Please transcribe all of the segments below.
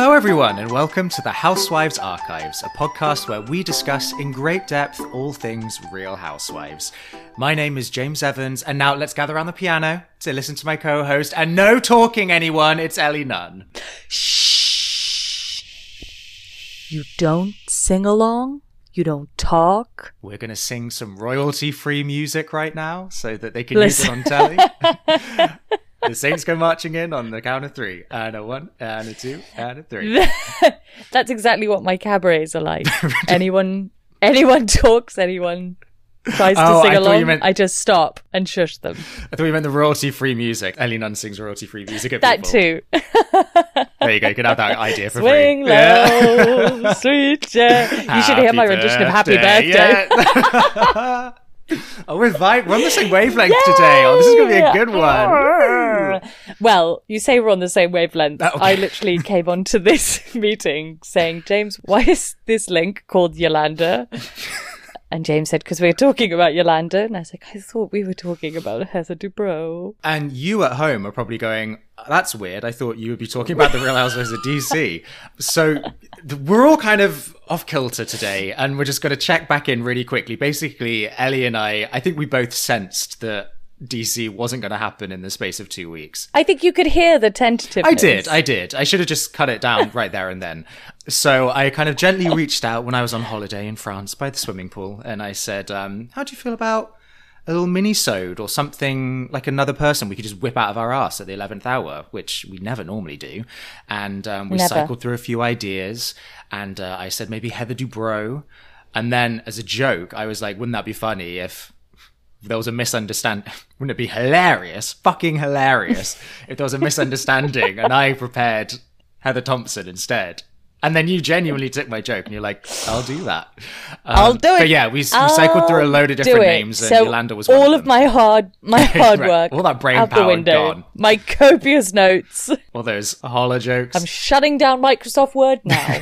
Hello, everyone, and welcome to the Housewives Archives, a podcast where we discuss in great depth all things Real Housewives. My name is James Evans, and now let's gather around the piano to listen to my co host. And no talking, anyone, it's Ellie Nunn. Shh. You don't sing along? You don't talk? We're going to sing some royalty free music right now so that they can use it on telly. the Saints go marching in on the count of three. And a one, and a two, and a three. That's exactly what my cabarets are like. anyone anyone talks, anyone tries to Oh, sing I along, meant- I just stop and shush them. I thought you meant the royalty free music. Ellie Nunn sings royalty free music at That people. too. There you go. You can have that idea for Swing free. Yeah. low, sweet chair. You should hear my rendition of Happy Birthday. Yeah. oh, we're vibe. We're on the same wavelength today. Oh, this is going to be a good one. Well, you say we're on the same wavelength. Okay. I literally came onto this meeting saying, James, why is this link called Yolanda? And James said, because we were talking about Yolanda. And I was like, I thought we were talking about Heather Dubrow. And you at home are probably going, that's weird. I thought you would be talking about the Real Housewives of DC. So we're all kind of off kilter today, and we're just going to check back in really quickly. Basically, Ellie and I, I think we both sensed that DC wasn't going to happen in the space of two weeks. I think you could hear the tentativeness. I did, I did. I should have just cut it down right there and then. So I kind of gently reached out when I was on holiday in France by the swimming pool, and I said, um, "How do you feel about a little mini-sode or something like another person we could just whip out of our ass at the eleventh hour, which we never normally do?" And um, we Never. cycled through a few ideas, and uh, I said maybe Heather Dubrow, and then as a joke, I was like, "Wouldn't that be funny if?" There was a misunderstanding. Wouldn't it be hilarious, fucking hilarious, if there was a misunderstanding and I prepared Heather Thomson instead? And then you genuinely took my joke and you're like, I'll do that. Um, I'll do it. But yeah, we, we cycled through a load of different names and so Yolanda was one all of of my hard, my hard Right. work, All that brain out the power window. gone. My copious notes. All those holler jokes. I'm shutting down Microsoft Word now.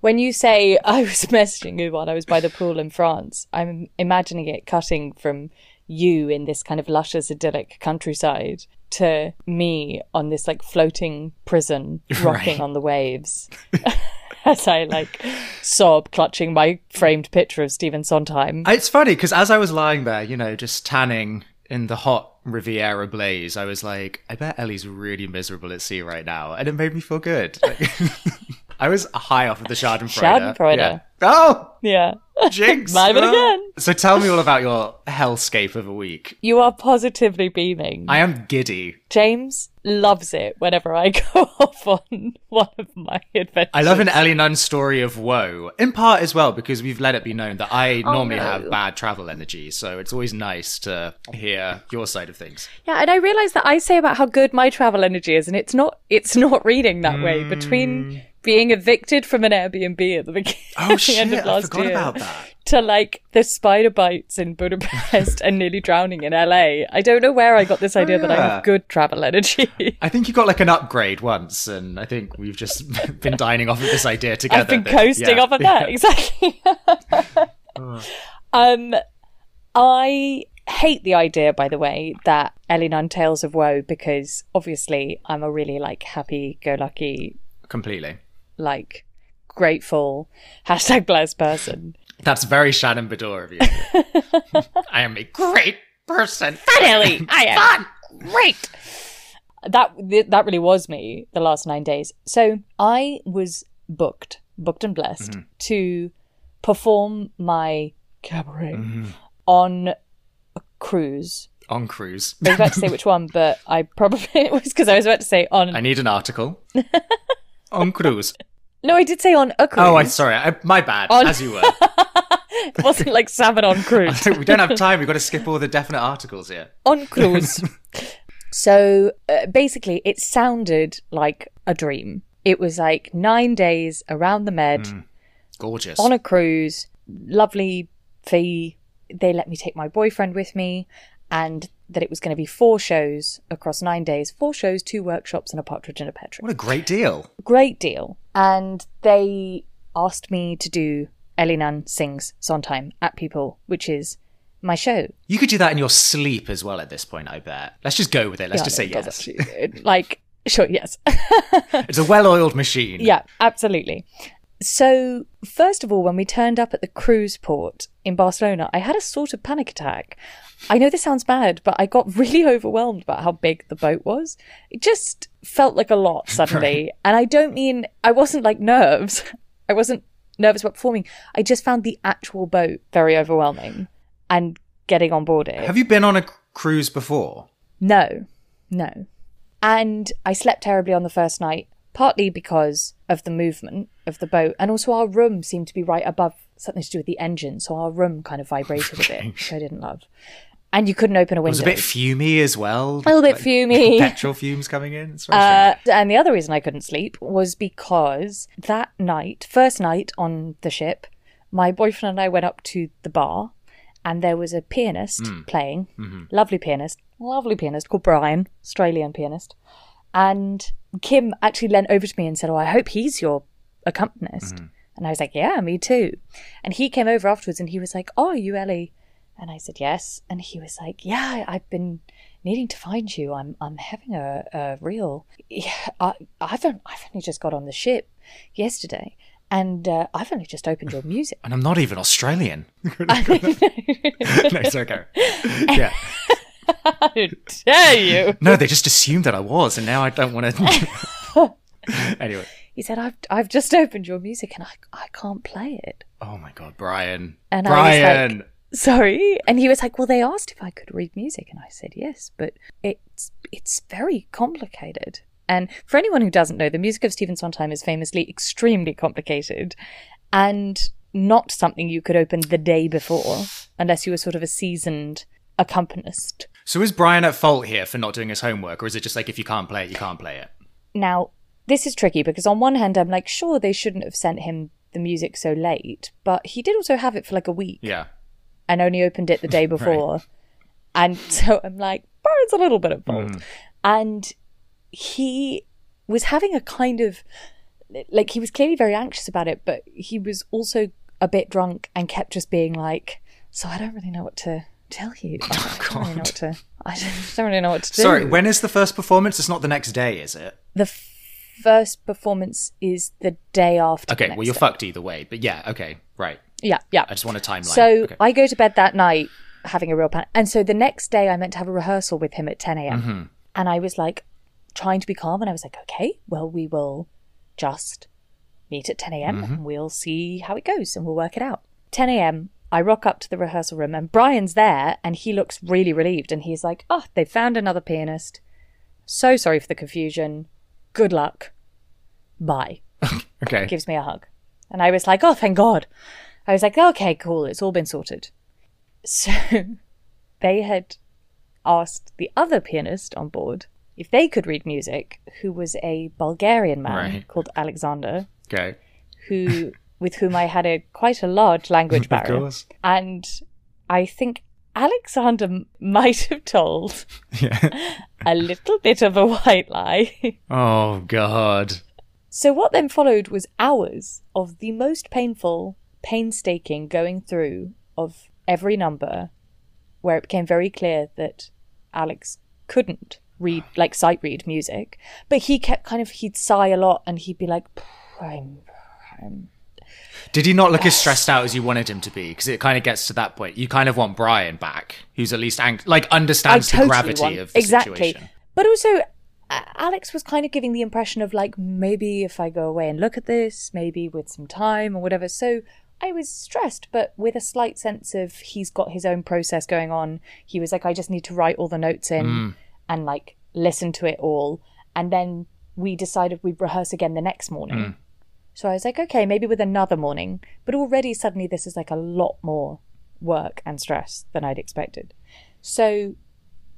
when you say I was messaging you while I was by the pool in France, I'm imagining it cutting from you in this kind of luscious, idyllic countryside to me on this like floating prison rocking Right. on the waves. As I like sob, clutching my framed picture of Stephen Sondheim. Uh, it's funny because as I was lying there, you know, just tanning in the hot Riviera blaze, I was like, I bet Ellie's really miserable at sea right now. And it made me feel good. Like, I was high off of the Schadenfreude. Schadenfreude. Yeah. Oh, yeah. jinx. Live it Oh. again. So tell me all about your hellscape of a week. You are positively beaming. I am giddy. James loves it whenever I go off on one of my adventures. I love an Ellie Nunn story of woe, in part as well because we've let it be known that I normally no. have bad travel energy, so it's always nice to hear your side of things. Yeah, and I realise that I say about how good my travel energy is, and it's not. It's not reading that way. Mm. Between being evicted from an Airbnb at the beginning, Oh shit! end of I last forgot year, about that. to like the spider bites in Budapest and nearly drowning in LA. I don't know where I got this idea that I Oh, have good travel energy. I think you got like an upgrade once, and I think we've just been dining off of this idea together. I've been coasting yeah. off of that exactly. um, I hate the idea, by the way, that Ellie Nunn Tales of Woe because obviously I'm a really like happy-go-lucky, Completely. Like grateful hashtag blessed person. That's very Shannon Beador of you. I am a great person. Finally, I am great. That th- that really was me the last nine days. So I was booked, booked and blessed mm-hmm. to perform my cabaret mm-hmm. on a cruise. On cruise. I was about to say which one, but I probably it was because I was about to say on. I need an article. On cruise. no, I did say on a cruise. Oh, I'm sorry. I, my bad. On- As you were. it wasn't like salmon on cruise. we don't have time. We've got to skip all the definite articles here. on cruise. So uh, basically, it sounded like a dream. It was like nine days around the Med Gorgeous. on a cruise, lovely fee. They let me take my boyfriend with me, and that it was going to be four shows across nine days four shows, two workshops, and a partridge in a pear tree. what a great deal. Great deal. And they asked me to do Ellie Nunn Sings Sondheim at People, which is my show. You could do that in your sleep as well at this point, I bet. Let's just go with it. Let's Yeah, just say it yes. like, sure, yes. It's a well oiled machine. Yeah, absolutely. So, first of all, when we turned up at the cruise port in Barcelona, I had a sort of panic attack. I know this sounds bad, but I got really overwhelmed about how big the boat was. It just felt like a lot suddenly. And I don't mean, I wasn't like nerves. I wasn't nervous about performing. I just found the actual boat very overwhelming and getting on board it. Have you been on a cruise before? No, no. And I slept terribly on the first night, partly because of the movement of the boat, and also our room seemed to be right above something to do with the engine, so our room kind of vibrated a bit, which I didn't love. And you couldn't open a window. It was a bit fumy as well. A little bit fumy. Petrol fumes coming in. Uh, and the other reason I couldn't sleep was because that night, first night on the ship, my boyfriend and I went up to the bar, and there was a pianist playing, lovely pianist, lovely pianist called Brian, Australian pianist, and Kim actually leant over to me and said, "Oh, I hope he's your accompanist." And I was like, "Yeah, me too." And he came over afterwards, and he was like, "Oh, are you Ellie?" And I said, "Yes." And he was like, "Yeah, I've been." needing to find you. I'm I'm having a, a real. Yeah, I, I've on- I've only just got on the ship yesterday, and uh, I've only just opened your music. and I'm not even Australian. no, sorry, go. Yeah. How dare you? No, they just assumed that I was, and now I don't want to. anyway. He said, "I've I've just opened your music, and I I can't play it." Oh my god, Brian. And I was Brian. like- Sorry, and he was like, "Well, they asked if I could read music, and I said yes, but it's it's very complicated." And for anyone who doesn't know, the music of Stephen Sondheim is famously extremely complicated, and not something you could open the day before unless you were sort of a seasoned accompanist. so is Brian at fault here for not doing his homework, or is it just like if you can't play it, you can't play it? Now, this is tricky because on one hand, I'm like, sure, they shouldn't have sent him the music so late, but he did also have it for like a week. Yeah. and only opened it the day before. And so I'm like, Brian's a little bit at fault. Mm-hmm. And he was having a kind of like he was clearly very anxious about it, but he was also a bit drunk and kept just being like, So I don't really know what to tell you. I don't, I don't really know what to I don't, really know what to do. Sorry, when is the first performance? It's not the next day, is it? the f- first performance is the day after. the Okay, well, you're day. fucked either way. But yeah, okay, right. Yeah, yeah. I just want a timeline. So Okay. I go to bed that night having a real panic. And so the next day I meant to have a rehearsal with him at 10 a.m. Mm-hmm. And I was like trying to be calm. And I was like, okay, well, we will just meet at 10 a.m. Mm-hmm. and we'll see how it goes and we'll work it out. 10 a.m. I rock up to the rehearsal room and Brian's there and he looks really relieved. And he's like, oh, they found another pianist. So sorry for the confusion. Good luck. Bye okay. gives me a hug. And I was like, oh, thank God. I was like, okay, cool, it's all been sorted. So they had asked the other pianist on board if they could read music, who was a Bulgarian man Right. called Alexander, Okay. who with whom I had a quite a large language barrier. And I think Alexander might have told Yeah. a little bit of a white lie. Oh God. So, what then followed was hours of the most painful, painstaking going through of every number, where it became very clear that Alex couldn't read, like sight read music, but he kept kind of, he'd sigh a lot and he'd be like, I'm, I'm. Did he not look as stressed out as you wanted him to be? Because it kind of gets to that point. You kind of want Brian back, who's at least ang- like understands totally the gravity want, of the exactly. situation. But also, Alex was kind of giving the impression of like, maybe if I go away and look at this, maybe with some time or whatever. So I was stressed, but with a slight sense of he's got his own process going on. He was like, I just need to write all the notes in mm. and like listen to it all. And then we decided we'd rehearse again the next morning. Mm. So I was like, okay, maybe with another morning. But already suddenly this is like a lot more work and stress than I'd expected. So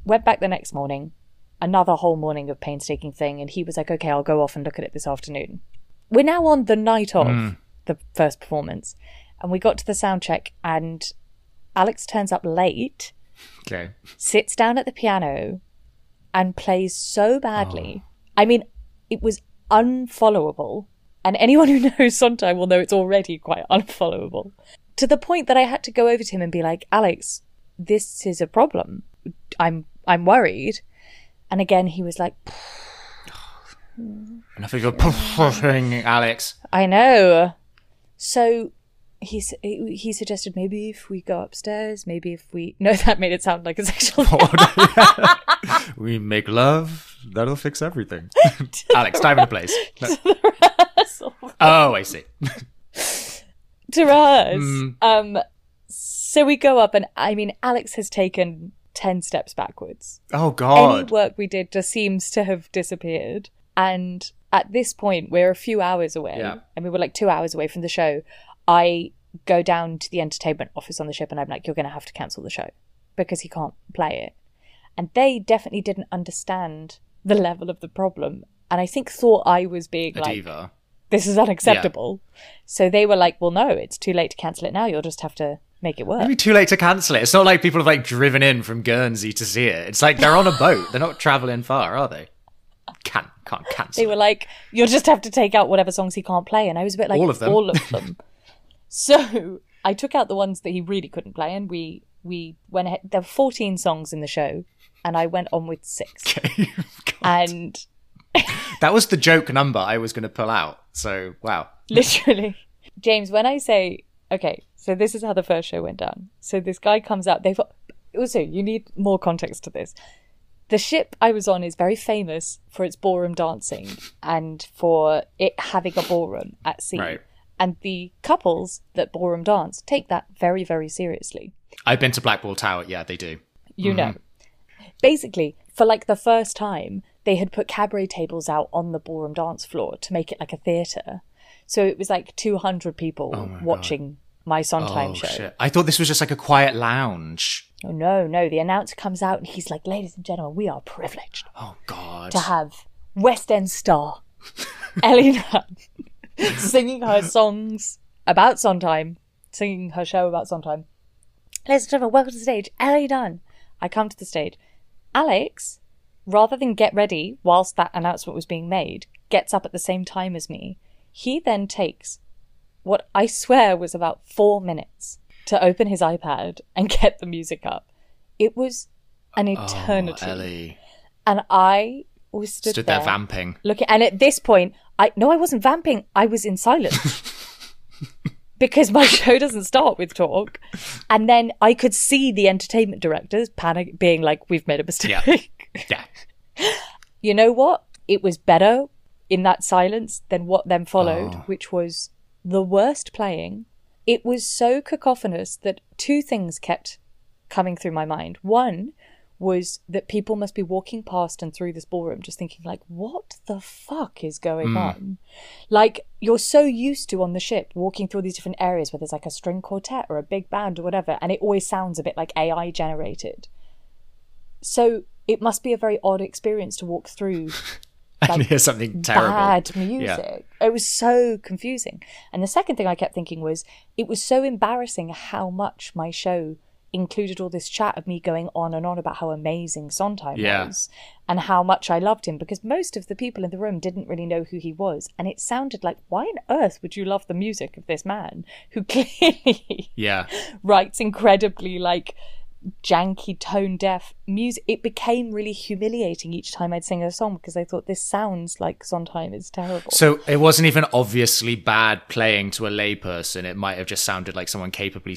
went back the next morning, another whole morning of painstaking thing. And he was like, okay, I'll go off and look at it this afternoon. We're now on the night of hmm. the first performance. And we got to the sound check, and Alex turns up late, Okay. sits down at the piano, and plays so badly. Oh. I mean, it was unfollowable. And anyone who knows Sondheim will know it's already quite unfollowable. To the point that I had to go over to him and be like, Alex, this is a problem. I'm I'm worried. And again he was like, Enough of your puffing, Alex. I know. So he he suggested maybe if we go upstairs, maybe if we no, that made it sound like a sexual. we make love. That'll fix everything. Alex, time and place. Oh, I see. to us. Um, so we go up, and I mean, Alex has taken 10 steps backwards. Oh God. Any work we did just seems to have disappeared. And at this point, we're a few hours away, Yeah. and we were like two hours away from the show. I go down to the entertainment office on the ship, and I'm like, you're going to have to cancel the show because he can't play it. And they definitely didn't understand the level of the problem. And I think thought I was being A like, diva. This is unacceptable. So they were like, well, no, it's too late to cancel it now. You'll just have to make it work. Maybe too late to cancel it. It's not like people have like driven in from Guernsey to see it. It's like they're on a boat. They're not traveling far, are they? Can't can't cancel. They were like, you'll just have to take out whatever songs he can't play. And I was a bit like, All of them. All of them. so I took out the ones that he really couldn't play, and we we went ahead. There were 14 songs in the show, and I went on with six. and that was the joke number I was going to pull out. So wow. literally, James, when I say, okay, so this is how the first show went down. So this guy comes out. They've also you need more context to this. The ship I was on is very famous for its ballroom dancing and for it having a ballroom at sea. Right. And the couples that ballroom dance take that very, very seriously. I've been to Blackpool Tower. Yeah, they do. You mm-hmm. know. Basically, for like the first time, they had put cabaret tables out on the ballroom dance floor to make it like a theatre. So it was like 200 people oh watching my Sondheim Oh show. shit! I thought this was just like a quiet lounge. Oh, no, no. The announcer comes out and he's like, ladies and gentlemen, we are privileged Oh god. to have West End star Ellie Nunn singing her songs about Sondheim, singing her show about Sondheim. Ladies and gentlemen, welcome to the stage, Ellie Nunn. I come to the stage. Alex, rather than get ready whilst that announcement was being made, gets up at the same time as me. He then takes what I swear was about four minutes to open his iPad and get the music up. It was an oh, eternity. Oh, Ellie And I was stood, stood there vamping. looking and at this point i no i wasn't vamping i was in silence because my show doesn't start with talk and then i could see the entertainment directors panic being like we've made a mistake Yeah. you know what? It was better in that silence than what then followed Oh. which was the worst playing. It was so cacophonous that two things kept coming through my mind. One was that people must be walking past and through this ballroom just thinking like what the fuck is going mm. on? Like you're so used to on the ship walking through these different areas where there's like a string quartet or a big band or whatever and it always sounds a bit like ai generated. So it must be a very odd experience to walk through and hear something terrible. bad music. It was so confusing. And the second thing I kept thinking was it was so embarrassing how much my show included all this chat of me going on and on about how amazing Sondheim Yeah. was and how much I loved him because most of the people in the room didn't really know who he was. And it sounded like, why on earth would you love the music of this man who clearly Yeah. writes incredibly like janky tone deaf music it became really humiliating each time i'd sing a song because i thought this sounds like sondheim is terrible So it wasn't even obviously bad playing to a layperson. It might have just sounded like someone capably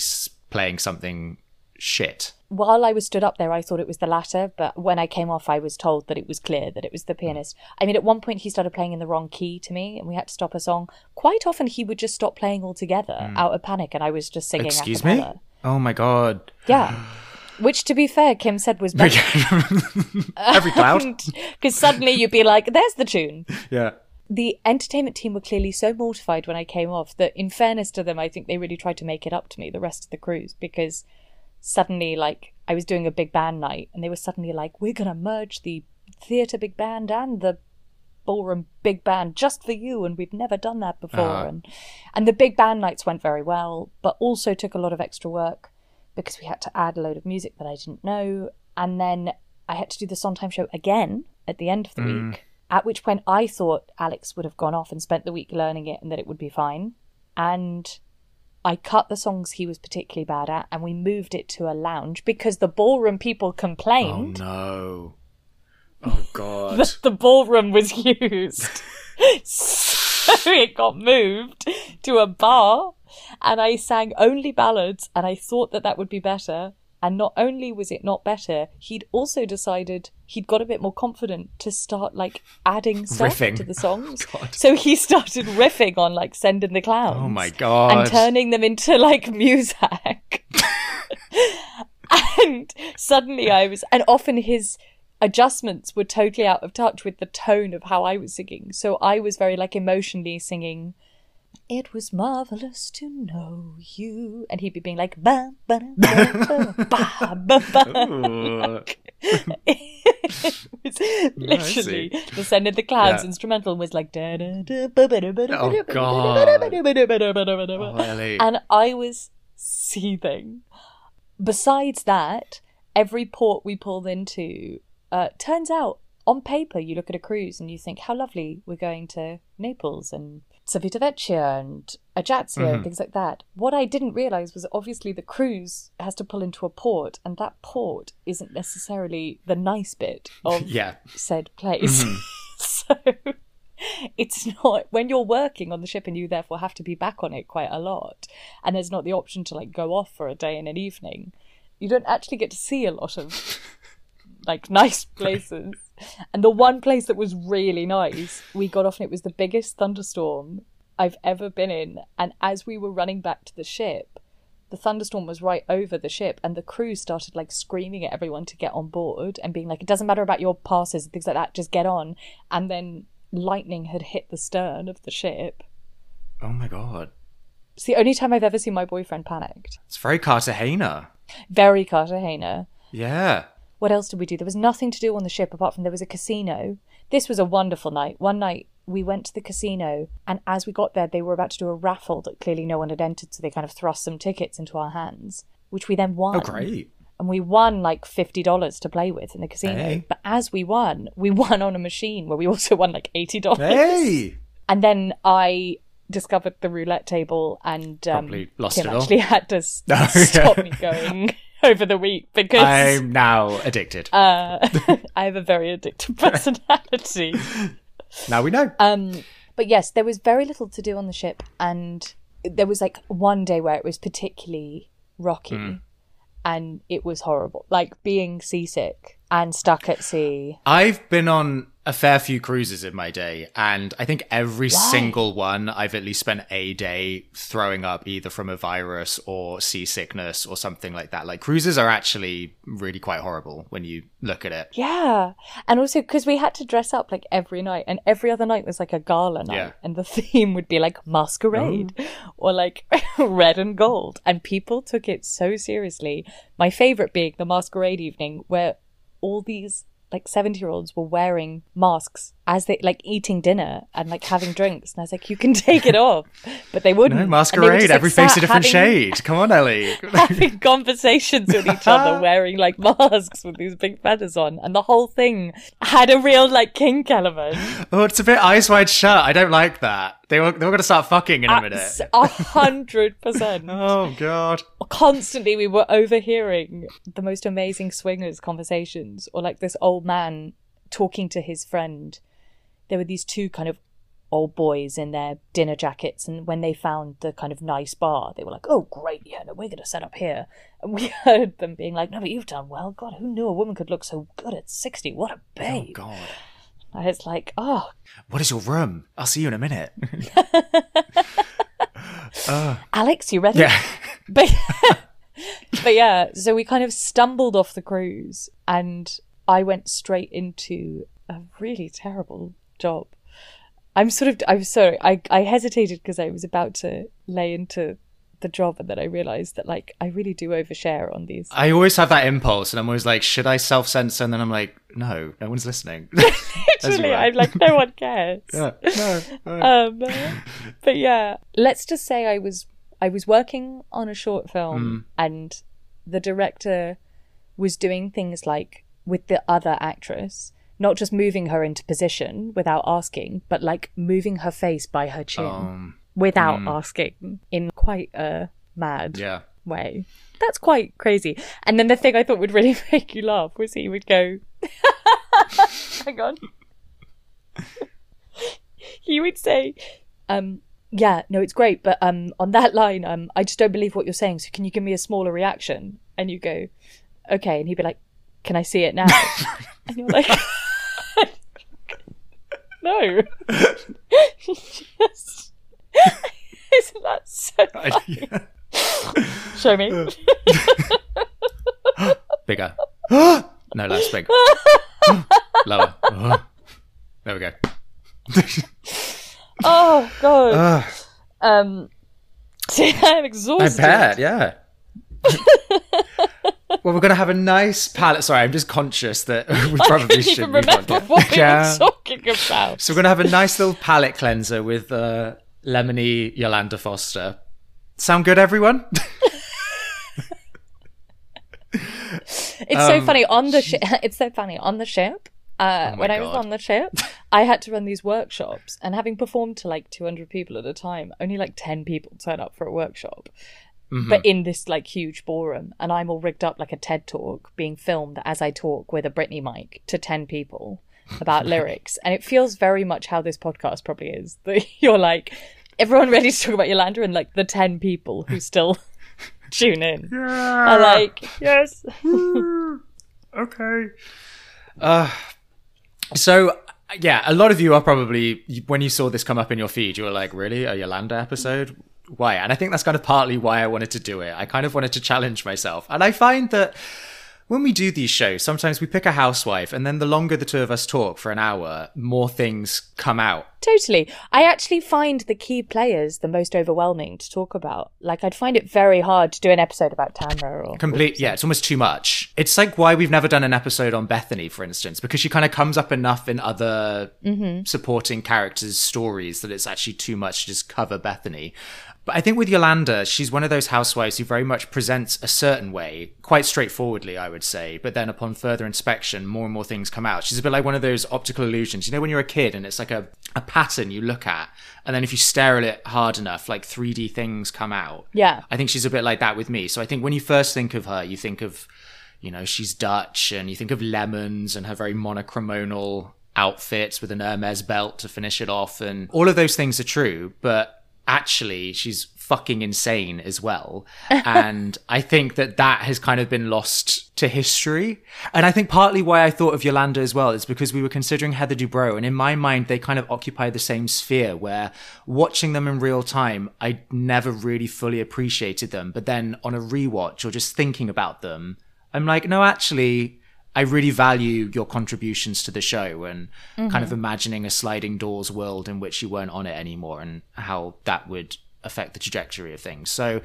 playing something shit. while i was stood up there i thought it was the latter but when i came off i was told that it was clear that it was the hmm. pianist i mean at one point he started playing in the wrong key to me and we had to stop a song quite often he would just stop playing altogether hmm. out of panic and i was just singing Excuse me? Oh my god. yeah which to be fair kim said was better Every cloud. because suddenly you'd be like there's the tune yeah. the entertainment team were clearly so mortified when I came off that, in fairness to them, I think they really tried to make it up to me, the rest of the cruise, because suddenly, like, I was doing a big band night and they were suddenly like, we're going to merge the theatre big band and the ballroom big band just for you and we've never done that before Uh-huh. and and the big band nights went very well but also took a lot of extra work because we had to add a load of music that I didn't know and then I had to do the Sondheim show again at the end of the mm. week at which point I thought Alex would have gone off and spent the week learning it and that it would be fine and I cut the songs he was particularly bad at and we moved it to a lounge because the ballroom people Oh complained no. Oh god. that the ballroom was used. so it got moved to a bar and I sang only ballads and I thought that that would be better. And not only was it not better, he'd also decided he'd got a bit more confident to start like adding stuff Riffing. to the songs. Oh, god. So he started riffing on like Send in the Clowns. Oh my god. And turning them into like music. and suddenly I was, and often his adjustments were totally out of touch with the tone of how I was singing. So I was very like emotionally singing. It was marvelous to know you, and he'd be being like ba ba ba ba ba ba. ba. it literally the Send in the Clowns Yeah. instrumental was like da da da ba ba da ba da Oh, God. Oh, Ellie. And I was seething. Besides that, every port we pulled into uh, turns out on paper you look at a cruise and you think how lovely we're going to Naples and Civitavecchia and Ajaccio and things like that. What I didn't realize was obviously the cruise has to pull into a port and that port isn't necessarily the nice bit of yeah. said place. Mm-hmm. so it's not when you're working on the ship and you therefore have to be back on it quite a lot and there's not the option to like go off for a day and an evening you don't actually get to see a lot of like nice places and the one place that was really nice we got off and it was the biggest thunderstorm i've ever been in and as we were running back to the ship the thunderstorm was right over the ship and the crew started like screaming at everyone to get on board and being like it doesn't matter about your passes and things like that just get on and then lightning had hit the stern of the ship Oh my god. it's the only time i've ever seen my boyfriend panicked It's very Cartagena. very cartagena Yeah. What else did we do there was nothing to do on the ship apart from there was a casino this was a wonderful night one night we went to the casino and as we got there they were about to do a raffle that clearly no one had entered so they kind of thrust some tickets into our hands which we then won Oh great. and we won like fifty dollars to play with in the casino. Hey. But as we won, we won on a machine where we also won like eighty dollars. Hey. And then I discovered the roulette table, and um, lost Tim it all. actually had to No, stop yeah. me going over the week because I'm now addicted. uh, I have a very addictive personality. now we know. Um, but yes, there was very little to do on the ship, and there was like one day where it was particularly rocky, Hmm. and it was horrible. Like being seasick and stuck at sea. I've been on a fair few cruises in my day, and I think every single one I've at least spent a day throwing up either from a virus or seasickness or something like that. Like cruises are actually really quite horrible when you look at it. Yeah, and also because we had to dress up like every night, and every other night was like a gala night, Yeah. and the theme would be like masquerade oh. or like red and gold, and people took it so seriously. My favorite being the masquerade evening, where all these like 70 year olds were wearing masks as they like eating dinner and like having drinks and i was like you can take it off but they wouldn't No, masquerade, just, like, every face a different having- shade. Come on, Ellie. having conversations with each other wearing like masks with these big feathers on and the whole thing had a real like kink element oh, it's a bit eyes wide shut. I don't like that. They were they were going to start fucking in a minute. A hundred percent Oh god. constantly we were overhearing the most amazing swingers conversations or like this old man talking to his friend there were these two kind of old boys in their dinner jackets and when they found the kind of nice bar they were like oh great yeah no we're going to set up here and we heard them being like no but you've done well god who knew a woman could look so good at 60 what a babe!" Oh babe god. And it's like oh What is your room? I'll see you in a minute. Uh. alex you ready yeah. but but yeah, so we kind of stumbled off the cruise, and I went straight into a really terrible job. I'm sort of I'm sorry, I I hesitated because I was about to lay into the job and then I realized that like I really do overshare on these. I always have that impulse, and I'm always like, should I self censor? And then I'm like, no, no one's listening. Literally, I'm like, no one cares. Yeah, no, no. Um, but yeah, let's just say I was I was working on a short film and the director was doing things like with the other actress, not just moving her into position without asking, but like moving her face by her chin Um, without asking in quite a mad yeah. way. That's quite crazy. And then the thing I thought would really make you laugh was he would go, hang on. he would say, um, yeah, no, it's great, but um, on that line, um, I just don't believe what you're saying. So can you give me a smaller reaction? And you go, okay. And he'd be like, can I see it now? and you're like, no. Just- Isn't that so I- Show me. Bigger. no, less big. Lower. There we go. Oh god. Um, see, I'm exhausted. I bet, yeah. well, we're gonna have a nice palette. Sorry, I'm just conscious that we I probably don't should even remember what we Yeah. were talking about. So we're gonna have a nice little palette cleanser with uh, lemony Yolanda Foster. Sound good, everyone? It's so funny on the ship. It's so funny on the ship. Uh, Um, Oh my when I was on the ship, I had to run these workshops, and having performed to like 200 people at a time, only like 10 people turn up for a workshop. Mm-hmm. But in this like huge ballroom, and I'm all rigged up like a TED talk being filmed as I talk with a Britney mic to 10 people about lyrics. And it feels very much how this podcast probably is. That you're like, everyone ready to talk about Yolanda, and like the 10 people who still tune in yeah. are like, yes. okay. Uh, so yeah, a lot of you are probably when you saw this come up in your feed, you were like, "Really, a Yolanda episode? Why?" And I think that's kind of partly why I wanted to do it. I kind of wanted to challenge myself, and I find that when we do these shows, sometimes we pick a housewife, and then the longer the two of us talk for an hour, more things come out. Totally. I actually find the key players the most overwhelming to talk about. Like, I'd find it very hard to do an episode about Tamra or. Complete, yeah, it's almost too much. It's like why we've never done an episode on Bethenny, for instance, because she kind of comes up enough in other mm-hmm. supporting characters' stories that it's actually too much to just cover Bethenny. But I think with Yolanda, she's one of those housewives who very much presents a certain way, quite straightforwardly, I would say. But then upon further inspection, more and more things come out. She's a bit like one of those optical illusions. You know, when you're a kid and it's like a, a pattern you look at, and then if you stare at it hard enough, like 3D things come out. Yeah. I think she's a bit like that with me. So I think when you first think of her, you think of, you know, she's Dutch and you think of lemons and her very monochromonal outfits with an Hermes belt to finish it off. And all of those things are true, but actually she's fucking insane as well. and I think that that has kind of been lost to history. And I think partly why I thought of Yolanda as well is because we were considering Heather Dubrow. And in my mind, they kind of occupy the same sphere where watching them in real time, I never really fully appreciated them. But then on a rewatch or just thinking about them, I'm like, no, actually, I really value your contributions to the show and kind of mm-hmm. imagining a sliding doors world in which you weren't on it anymore and how that would affect the trajectory of things. So,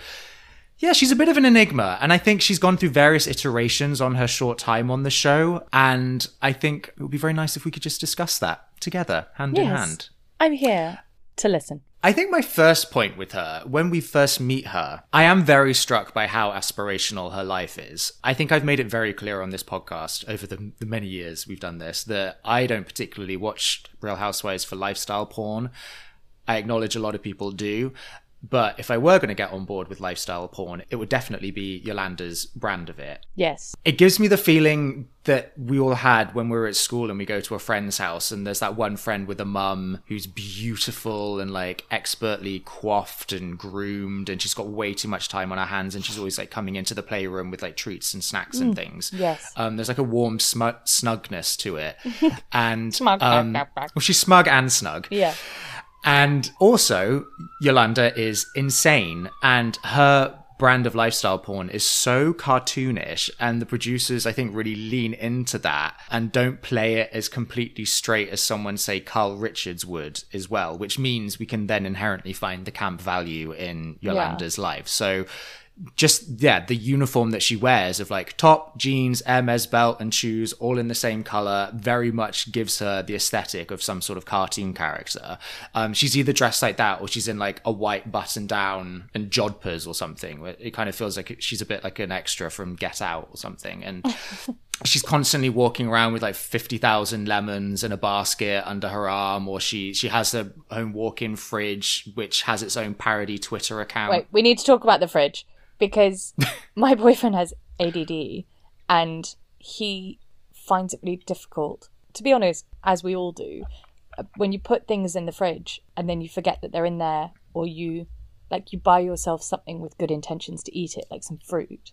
yeah, she's a bit of an enigma. And I think she's gone through various iterations on her short time on the show. And I think it would be very nice if we could just discuss that together, hand in hand. I'm here to listen. I think my first point with her, when we first meet her, I am very struck by how aspirational her life is. I think I've made it very clear on this podcast over the, the many years we've done this that I don't particularly watch Real Housewives for lifestyle porn. I acknowledge a lot of people do. But if I were going to get on board with lifestyle porn, it would definitely be Yolanda's brand of it. Yes. It gives me the feeling that we all had when we were at school and we go to a friend's house and there's that one friend with a mum who's beautiful and like expertly coiffed and groomed and she's got way too much time on her hands and she's always like coming into the playroom with like treats and snacks and things. yes. Um, there's like a warm smu- snugness to it. And Smug. um, well, she's smug and snug. Yeah. And also, Yolanda is insane, and her brand of lifestyle porn is so cartoonish and the producers I think really lean into that and don't play it as completely straight as someone say Kyle Richards would as well, which means we can then inherently find the camp value in Yolanda's life. So just yeah the uniform that she wears of like top jeans hermes belt and shoes all in the same color very much gives her the aesthetic of some sort of cartoon character. Um, she's either dressed like that or she's in like a white button down and jodhpurs or something. It kind of feels like she's a bit like an extra from get out or something. And she's constantly walking around with like 50,000 lemons in a basket under her arm or she she has her own walk-in fridge which has its own parody twitter account. Wait, we need to talk about the fridge because my boyfriend has ADD and he finds it really difficult. To be honest, as we all do, uh, when you put things in the fridge and then you forget that they're in there or you like you buy yourself something with good intentions to eat it like some fruit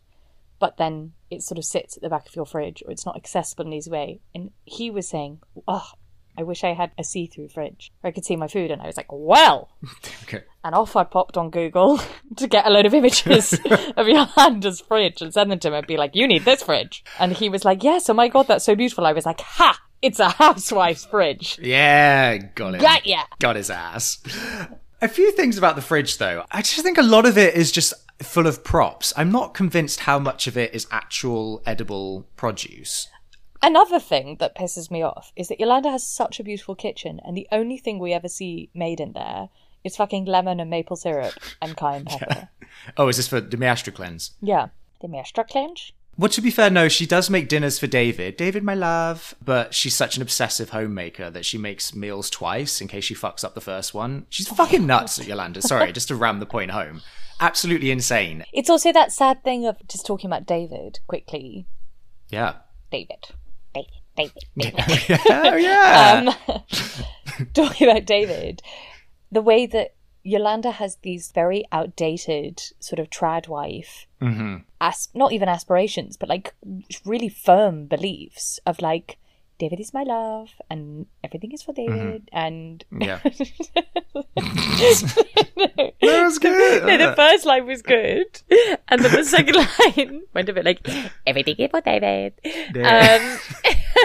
but then it sort of sits at the back of your fridge or it's not accessible in easy way and he was saying oh I wish I had a see-through fridge where I could see my food, and I was like, "Well," okay. and off I popped on Google to get a load of images of Yolanda's fridge and send them to him and be like, "You need this fridge," and he was like, "Yes, oh my god, that's so beautiful." I was like, "Ha! It's a housewife's fridge." Yeah, got it. Got ya. Got his ass. A few things about the fridge, though. I just think a lot of it is just full of props. I'm not convinced how much of it is actual edible produce. Another thing that pisses me off is that Yolanda has such a beautiful kitchen, and the only thing we ever see made in there is fucking lemon and maple syrup and cayenne pepper. Oh, is this for the Master cleanse? yeah. The Master cleanse? Well, to be fair, no, she does make dinners for David. David, my love. But she's such an obsessive homemaker that she makes meals twice in case she fucks up the first one. She's fucking nuts, Yolanda. Sorry, just to ram the point home. Absolutely insane. It's also that sad thing of just talking about David quickly. Yeah. David. David. David. Oh, yeah. um, talking about David, the way that Yolanda has these very outdated sort of trad wife, as- not even aspirations, but like really firm beliefs of like, David is my love and everything is for David and yeah. that was good. no, the first line was good, and then the second line went a bit like everything is for David. Yeah. Um,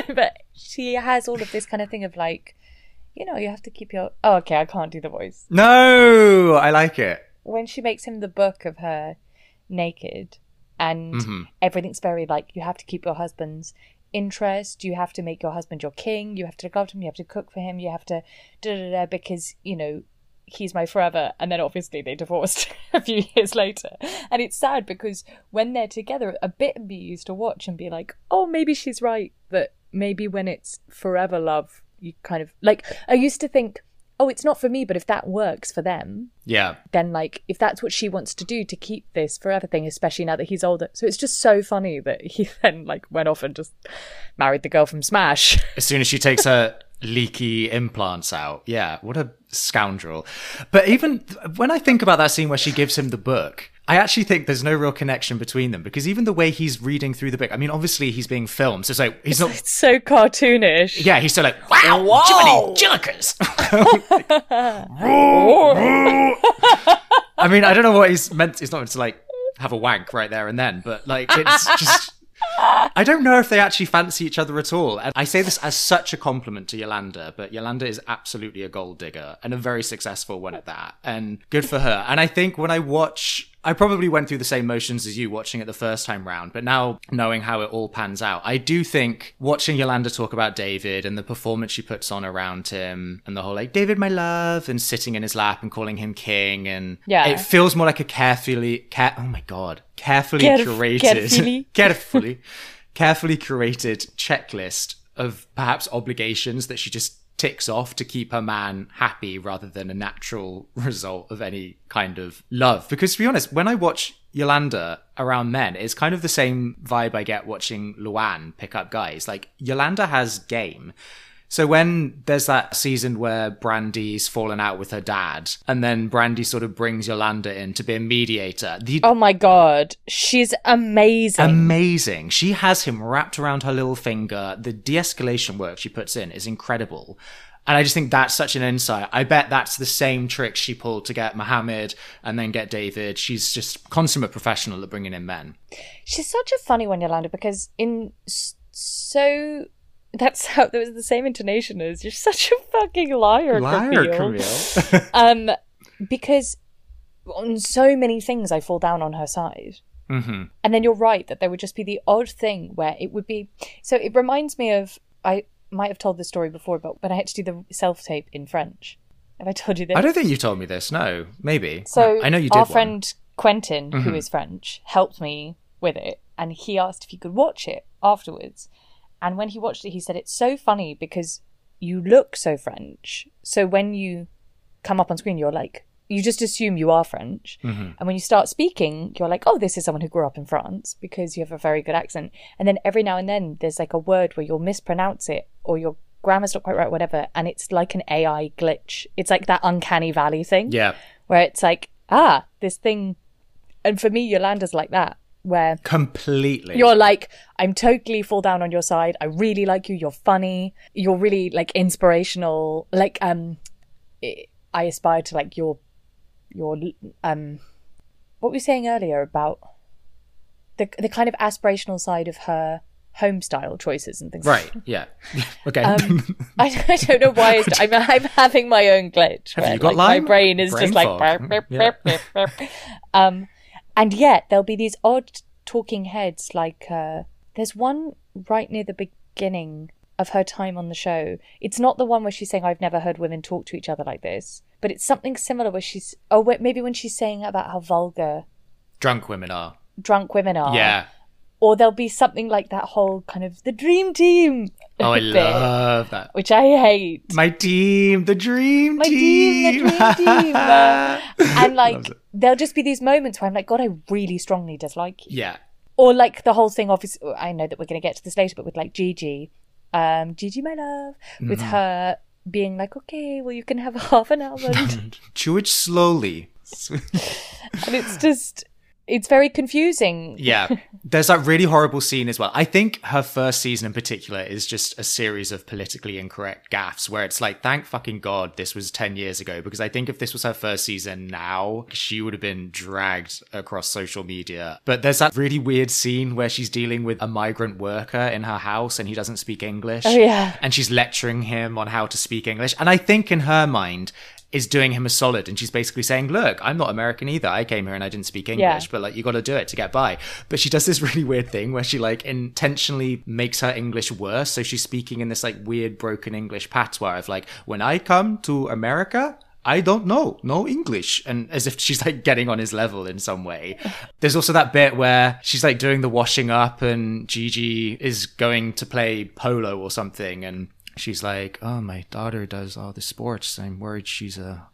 but she has all of this kind of thing of like, you know, you have to keep your. Oh, okay, I can't do the voice. No, I like it. When she makes him the book of her naked, and Mm-hmm. everything's very like you have to keep your husband's interest. You have to make your husband your king. You have to look after him. You have to cook for him. You have to da da da because you know he's my forever and then obviously they divorced a few years later and it's sad because when they're together a bit of me used to watch and be like oh maybe she's right that maybe when it's forever love you kind of like i used to think oh it's not for me but if that works for them Yeah. then like if that's what she wants to do to keep this forever thing especially now that he's older so it's just so funny that he then like went off and just married the girl from smash As soon as she takes her leaky implants out. Yeah, what a scoundrel. But even when I think about that scene where she gives him the book, I actually think there's no real connection between them because even the way he's reading through the book, I mean, obviously he's being filmed, so it's like he's not. it's so cartoonish Yeah, he's still like, wow, Whoa. Jiminy Jillikers. I mean, I don't know what he's meant. He's not meant to like have a wank right there and then, but like it's just. I don't know if they actually fancy each other at all. And I say this as such a compliment to Yolanda, but Yolanda is absolutely a gold digger and a very successful one at that. And good for her. And I think when I watch, I probably went through the same motions as you watching it the first time round, but now knowing how it all pans out, I do think watching Yolanda talk about David and the performance she puts on around him and the whole like, David, my love, and sitting in his lap and calling him king. And Yeah. it feels more like a carefully, care, oh my God, carefully Caref- curated, carefully. carefully, carefully curated checklist of perhaps obligations that she just ticks off to keep her man happy rather than a natural result of any kind of love. Because to be honest, when I watch Yolanda around men, it's kind of the same vibe I get watching LuAnn pick up guys. Like Yolanda has game. So when there's that season where Brandi's fallen out with her dad, and then Brandi sort of brings Yolanda in to be a mediator, the oh my god she's amazing amazing. She has him wrapped around her little finger. The de-escalation work she puts in is incredible. And I just think that's such an insight. I bet that's the same trick she pulled to get Mohammed and then get David. She's just consummate professional at bringing in men. She's such a funny one, Yolanda, because in so that's how there was the same intonation as you're such a fucking liar, Liar, Camille. Camille. Um, because on so many things I fall down on her side. hmm And then you're right that there would just be the odd thing where it would be. So it reminds me of I might have told this story before, but when I had to do the self tape in French. Have I told you this? I don't think you told me this. No, maybe. So No, I know you did. Our one. Mm-hmm. friend Quentin, who is French, helped me with it, and he asked if he could watch it afterwards. And when he watched it, he said it's so funny because you look so French. So when you come up on screen, you're like you just assume you are French, Mm-hmm. and when you start speaking, you're like, oh, this is someone who grew up in France because you have a very good accent. And then every now and then, there's like a word where you'll mispronounce it or your grammar's not quite right, whatever, and it's like an AI glitch. It's like that uncanny valley thing Yeah, where it's like, ah, this thing. And for me, Yolanda's like that, where completely. you're like, I'm totally fall down on your side. I really like you. You're funny. You're really like inspirational. Like, um, I aspire to like your, your, um, what were you saying earlier about the the kind of aspirational side of her home style choices and things. right. Yeah. okay. Um, I, I don't know why I'm, I'm having my own glitch. Have where, you got like, my brain is Brain just like. fog. burp, Yeah. burp, burp, burp. um, and yet there'll be these odd talking heads. Like uh, there's one right near the beginning of her time on the show. It's not the one where she's saying I've never heard women talk to each other like this, but it's something similar where she's oh wait, maybe when she's saying about how vulgar Drunk women are. drunk women are. Yeah. Or there'll be something like that whole kind of the dream team. Oh, I bit, love that. which I hate. My team, the dream my team. team, the dream team. Uh, and like, there'll just be these moments where I'm like, God, I really strongly dislike you. yeah. Or like the whole thing, obviously, I know that we're going to get to this later, but with like Gigi, um, Gigi, my love, with Mm-hmm. her being like, okay, well, you can have half an almond. Chew it slowly. and it's just, it's very confusing. Yeah. There's that really horrible scene as well. I think her first season in particular is just a series of politically incorrect gaffes where it's like, thank fucking God this was 10 years ago. Because I think if this was her first season now, she would have been dragged across social media. But there's that really weird scene where she's dealing with a migrant worker in her house and he doesn't speak English. Oh, yeah. And she's lecturing him on how to speak English. And I think in her mind, is doing him a solid and she's basically saying look i'm not american either i came here and i didn't speak english Yeah. but like you got to do it to get by but she does this really weird thing where she like intentionally makes her english worse so she's speaking in this like weird broken english patois of like when i come to america I don't know, no English. And as if she's like getting on his level in some way. There's also that bit where she's like doing the washing up and Gigi is going to play polo or something. And she's like, Oh, my daughter does all the sports. I'm worried she's a,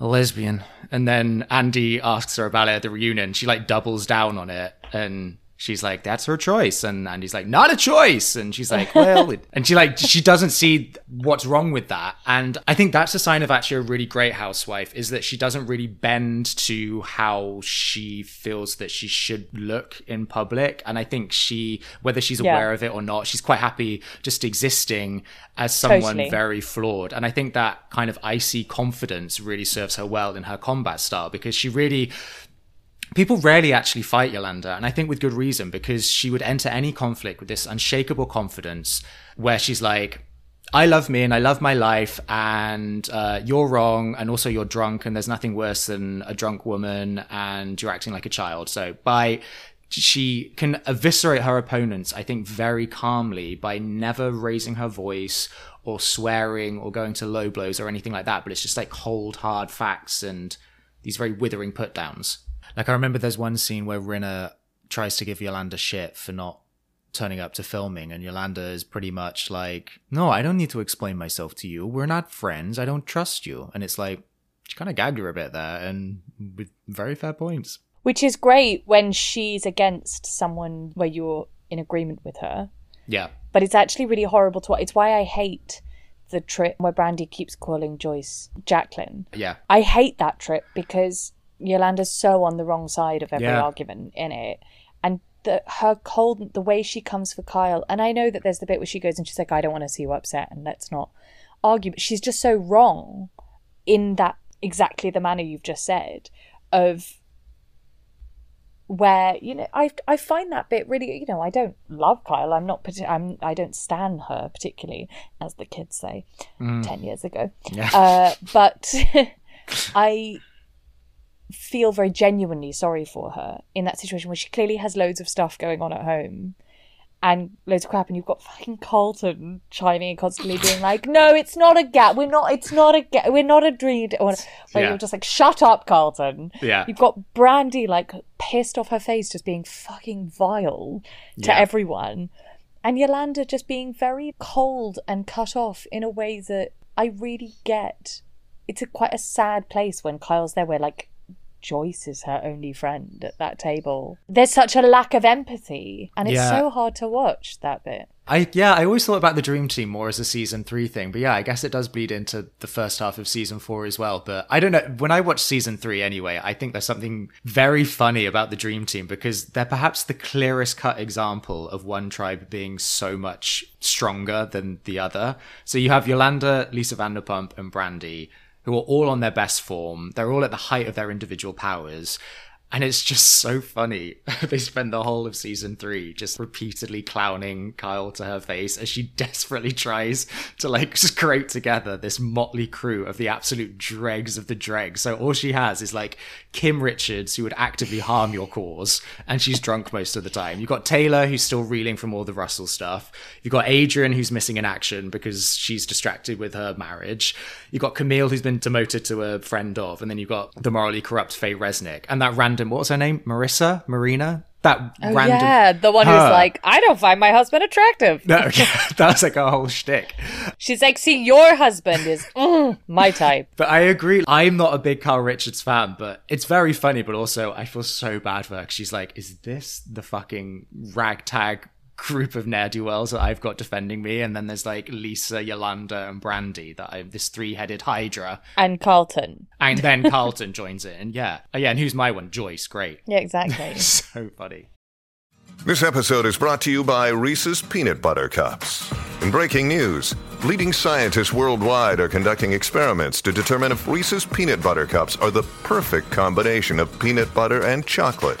a lesbian. And then Andy asks her about it at the reunion. She like doubles down on it and she's like, that's her choice. And and he's like, not a choice. And she's like, well, and she like, she doesn't see what's wrong with that. And I think that's a sign of actually a really great housewife is that she doesn't really bend to how she feels that she should look in public. And I think she, whether she's Yeah. aware of it or not, she's quite happy just existing as someone Totally. very flawed. And I think that kind of icy confidence really serves her well in her combat style because she really people rarely actually fight Yolanda, and I think with good reason, because she would enter any conflict with this unshakable confidence where she's like, I love me and I love my life, and uh, you're wrong, and also you're drunk, and there's nothing worse than a drunk woman, and you're acting like a child. So by she can eviscerate her opponents, I think, very calmly by never raising her voice or swearing or going to low blows or anything like that. But it's just like cold, hard facts and these very withering put downs. Like I remember there's one scene where Rinna tries to give Yolanda shit for not turning up to filming and Yolanda is pretty much like, No, I don't need to explain myself to you. We're not friends. I don't trust you. And it's like she kind of gagged her a bit there and with very fair points. Which is great when she's against someone where you're in agreement with her. Yeah. But it's actually really horrible to It's why I hate the trip where Brandi keeps calling Joyce Jacqueline. Yeah. I hate that trip because Yolanda's so on the wrong side of every Yeah. argument in it. And the, her cold, the way she comes for Kyle, and I know that there's the bit where she goes and she's like, I don't want to see you upset and let's not argue, but she's just so wrong in that exactly the manner you've just said of where you know I I find that bit really you know I don't love Kyle I'm not I'm I don't stand her particularly as the kids say ten years ago Yeah. uh, but I feel very genuinely sorry for her in that situation where she clearly has loads of stuff going on at home and loads of crap and you've got fucking Carlton chiming in constantly being like no it's not a gap we're not it's not a gap we're not a dream or where Yeah. you're just like shut up Carlton Yeah. you've got Brandi like pissed off her face just being fucking vile to Yeah. everyone and Yolanda just being very cold and cut off in a way that I really get it's a quite a sad place when Kyle's there where like Joyce is her only friend at that table. There's such a lack of empathy and it's Yeah. so hard to watch that bit. I yeah, I always thought about the Dream Team more as a season three thing, but yeah, I guess it does bleed into the first half of season four as well. But I don't know. When I watch season three anyway, I think there's something very funny about the Dream Team because they're perhaps the clearest cut example of one tribe being so much stronger than the other. So you have Yolanda, Lisa Vanderpump, and Brandi, who are all on their best form. They're all at the height of their individual powers. And it's just so funny. they spend the whole of season three just repeatedly clowning Kyle to her face as she desperately tries to like scrape together this motley crew of the absolute dregs of the dregs. So all she has is like Kim Richards, who would actively harm your cause, and she's drunk most of the time. You've got Taylor, who's still reeling from all the Russell stuff. You've got Adrienne, who's missing in action because she's distracted with her marriage. You've got Camille, who's been demoted to a friend of, and then you've got the morally corrupt Faye Resnick, and that random what was her name? Marissa, Marina. That Oh, random. yeah, the one who's like, I don't find my husband attractive. No, yeah, that was like a whole shtick. She's like, see, your husband is mm, my type. But I agree. I'm not a big Carl Richards fan, but it's very funny. But also, I feel so bad for her. she's like, "Is this the fucking ragtag group of ne'er do wells that I've got defending me?" And then there's like Lisa, Yolanda, and Brandy that I'm this three headed Hydra. And Carlton. And then Carlton joins in. And yeah, oh, yeah. And who's my one? Joyce. Great. Yeah, exactly. So funny. This episode is brought to you by Reese's Peanut Butter Cups. In breaking news, leading scientists worldwide are conducting experiments to determine if Reese's Peanut Butter Cups are the perfect combination of peanut butter and chocolate.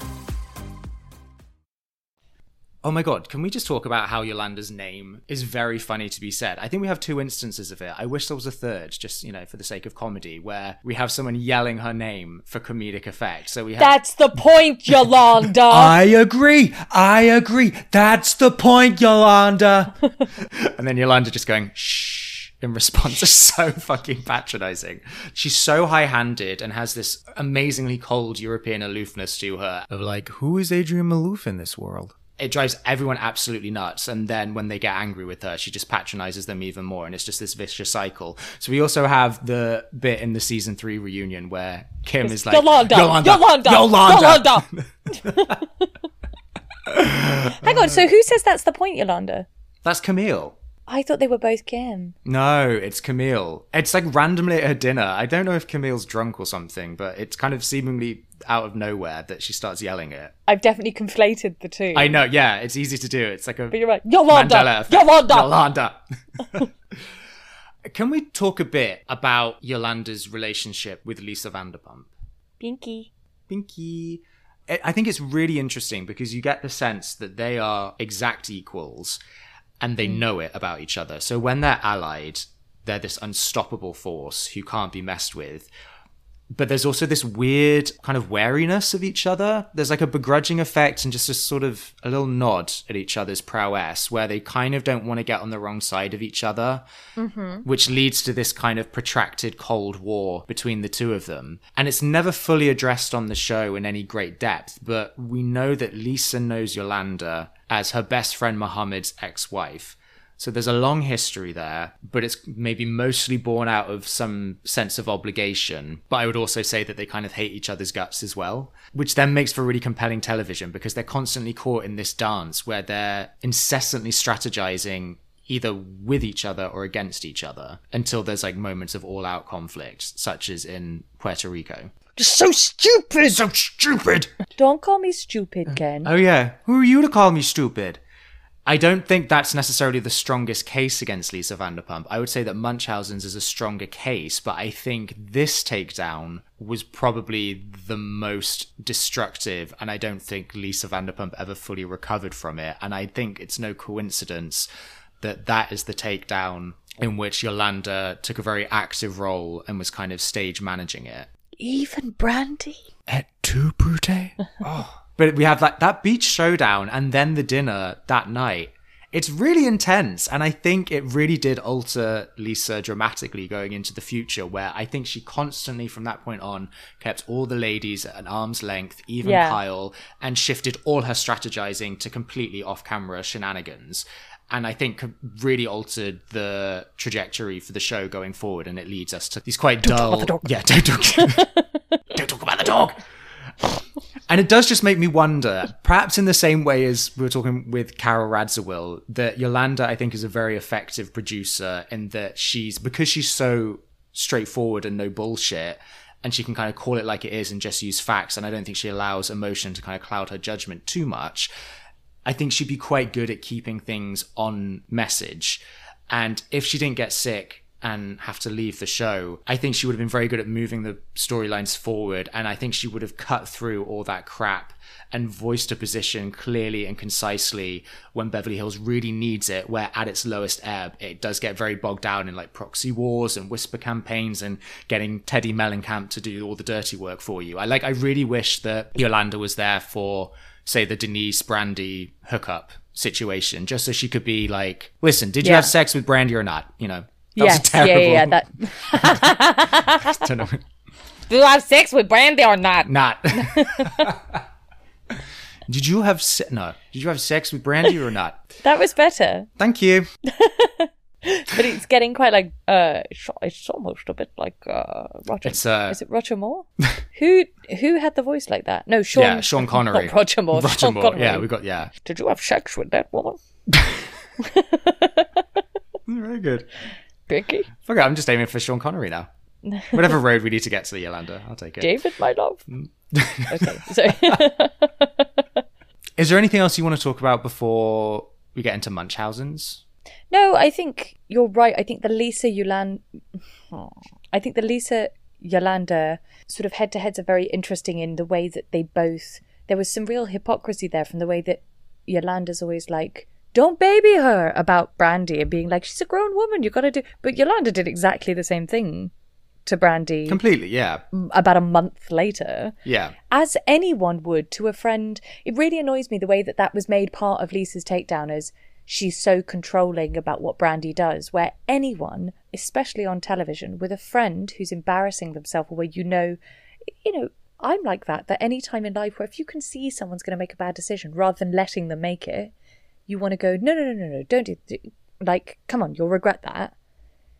Oh my god, can we just talk about how Yolanda's name is very funny to be said? I think we have two instances of it. I wish there was a third, just, you know, for the sake of comedy, where we have someone yelling her name for comedic effect. So we have That's the point, Yolanda. I agree. I agree. That's the point, Yolanda. and then Yolanda just going, shh, in response is so fucking patronizing. She's so high handed and has this amazingly cold European aloofness to her of like, who is Adrienne Maloof in this world? It drives everyone absolutely nuts. And then when they get angry with her, she just patronizes them even more. And it's just this vicious cycle. So we also have the bit in the season three reunion where Kim is like, Yolanda, Yolanda, Yolanda, Yolanda. Hang on, so who says that's the point, Yolanda? That's Camille. I thought they were both Kim. No, it's Camille. It's like randomly at her dinner. I don't know if Camille's drunk or something, but it's kind of seemingly out of nowhere that she starts yelling it. I've definitely conflated the two. I know, yeah, it's easy to do. It's like a But you're right. Yolanda! Yolanda! Yolanda. Can we talk a bit about Yolanda's relationship with Lisa Vanderpump? Pinky. Pinky. I I think it's really interesting because you get the sense that they are exact equals and they mm. know it about each other. So when they're allied, they're this unstoppable force who can't be messed with. But there's also this weird kind of wariness of each other. There's like a begrudging effect and just a sort of a little nod at each other's prowess where they kind of don't want to get on the wrong side of each other mm-hmm. which leads to this kind of protracted Cold War between the two of them. And it's never fully addressed on the show in any great depth, but we know that Lisa knows Yolanda as her best friend Mohamed's ex wife. So there's a long history there, but it's maybe mostly born out of some sense of obligation. But I would also say that they kind of hate each other's guts as well, which then makes for really compelling television because they're constantly caught in this dance where they're incessantly strategizing either with each other or against each other until there's like moments of all out conflict, such as in Puerto Rico. Just so stupid. So stupid! Don't call me stupid, Ken. Oh, yeah. Who are you to call me stupid? I don't think that's necessarily the strongest case against Lisa Vanderpump. I would say that Munchausen's is a stronger case, but I think this takedown was probably the most destructive, and I don't think Lisa Vanderpump ever fully recovered from it. And I think it's no coincidence that that is the takedown in which Yolanda took a very active role and was kind of stage managing it. Even Brandi. Et tu, Brute? oh. But we have like that beach showdown and then the dinner that night. It's really intense, and I think it really did alter Lisa dramatically going into the future, where I think she constantly, from that point on, kept all the ladies at an arm's length, even Yeah. Kyle, and shifted all her strategizing to completely off camera shenanigans. And I think really altered the trajectory for the show going forward, and it leads us to these quite dull. Yeah, don't talk. don't talk about the dog. And it does just make me wonder, perhaps in the same way as we were talking with Carole Radziwill, that Yolanda, I think, is a very effective producer in that she's, because she's so straightforward and no bullshit, and she can kind of call it like it is and just use facts, and I don't think she allows emotion to kind of cloud her judgment too much. I think she'd be quite good at keeping things on message. And if she didn't get sick and have to leave the show, I think she would have been very good at moving the storylines forward. And I think she would have cut through all that crap and voiced a position clearly and concisely when Beverly Hills really needs it, where at its lowest ebb, it does get very bogged down in like proxy wars and whisper campaigns and getting Teddi Mellencamp to do all the dirty work for you. I like, I really wish that Yolanda was there for, say, the Denise Brandi hookup situation, just so she could be like, listen, did you Yeah. have sex with Brandi or not? You know, that yes, yeah, yeah, yeah. That. Do you have sex with Brandi or not? not. Did you have se- no? Did you have sex with Brandi or not? That was better, Thank you. but it's getting quite like uh, it's it's almost a bit like uh, Roger. It's, uh, is it Roger Moore? who who had the voice like that? No, Sean. yeah, Sean Connery. Not Roger Moore. Roger Sean Moore. Connery. Yeah, we got yeah. Did you have sex with that woman, Very good. Vicky? Fuck it, I'm just aiming for Sean Connery now. Whatever road we need to get to the Yolanda, I'll take it. David, my love. Mm. okay, so Is there anything else you want to talk about before we get into Munchausen's? no, I think you're right. I think the Lisa Yolanda, I think the Lisa Yolanda sort of head to heads are very interesting in the way that they both. There was some real hypocrisy there from the way that Yolanda's always like, "Don't baby her" about Brandi and being like, "She's a grown woman, you've got to do." But Yolanda did exactly the same thing to Brandi Completely, yeah. about a month later. Yeah. as anyone would to a friend. It really annoys me the way that that was made part of Lisa's takedown as she's so controlling about what Brandi does, where anyone, especially on television, with a friend who's embarrassing themselves or where you know, you know, I'm like that, that any time in life where if you can see someone's going to make a bad decision rather than letting them make it, you want to go, no, no, no, no, no, don't do, do like, come on, you'll regret that.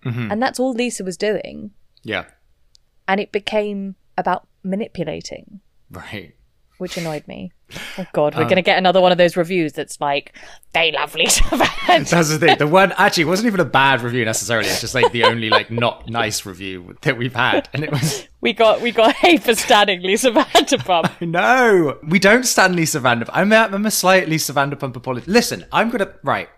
Mm-hmm. And that's all Lisa was doing. Yeah. And it became about manipulating Right. Which annoyed me. Oh God, we're uh, gonna get another one of those reviews that's like they love Lisa Vanderpump. That's the thing. The one actually wasn't even a bad review necessarily. It's just like the only like not nice review that we've had, and it was we got we got hate for standing Lisa Vanderpump. no. We don't stand Lisa Vanderpump. I'm a, I'm a slight Lisa Vanderpump apologist. Listen, I'm gonna right.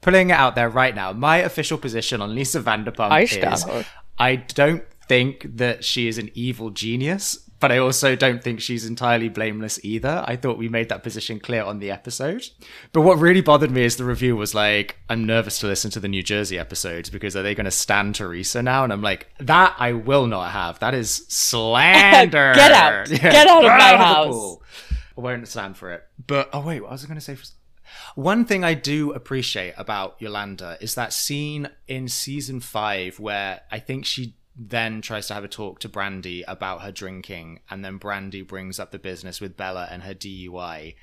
putting it out there right now. My official position on Lisa Vanderpump is Uitstaande. I don't think that she is an evil genius, but I also don't think she's entirely blameless either. I thought we made that position clear on the episode. But what really bothered me is the review was like, I'm nervous to listen to the New Jersey episodes because are they going to stand Teresa now? And I'm like, that I will not have. That is slander. Get out. Get out of my house. I won't stand for it. But, oh, wait, what was I going to say? For... One thing I do appreciate about Yolanda is that scene in season five where I think she then tries to have a talk to Brandi about her drinking, and then Brandi brings up the business with Bella and her DUI.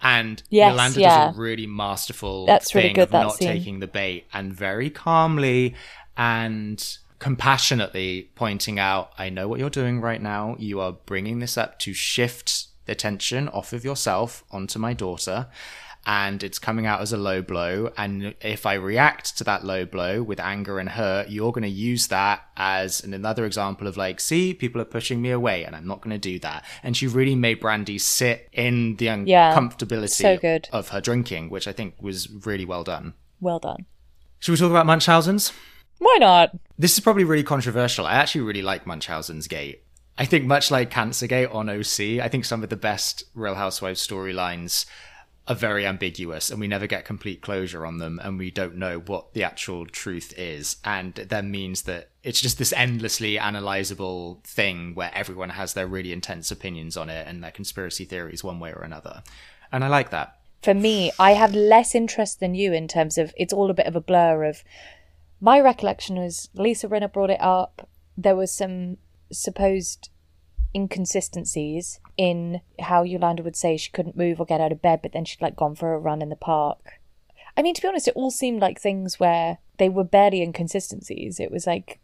And Yes, Yolanda yeah. does a really masterful That's really thing good, of not scene. taking the bait and very calmly and compassionately pointing out, I know what you're doing right now. You are bringing this up to shift the attention off of yourself onto my daughter. And it's coming out as a low blow. And if I react to that low blow with anger and hurt, you're going to use that as another example of like, see, people are pushing me away and I'm not going to do that. And she really made Brandi sit in the Yeah, uncomfortability so good. of her drinking, which I think was really well done. Well done. Should we talk about Munchausen's? Why not? This is probably really controversial. I actually really like Munchausen's Gate. I think much like Cancergate on OC, I think some of the best Real Housewives storylines are very ambiguous and we never get complete closure on them and we don't know what the actual truth is. And then means that it's just this endlessly analyzable thing where everyone has their really intense opinions on it and their conspiracy theories one way or another. And I like that. for me, I have less interest than you in terms of it's all a bit of a blur of my recollection was Lisa Rinna brought it up. There was some supposed inconsistencies in how Yolanda would say she couldn't move or get out of bed, but then she'd like gone for a run in the park. I mean, to be honest, it all seemed like things where they were barely inconsistencies. It was like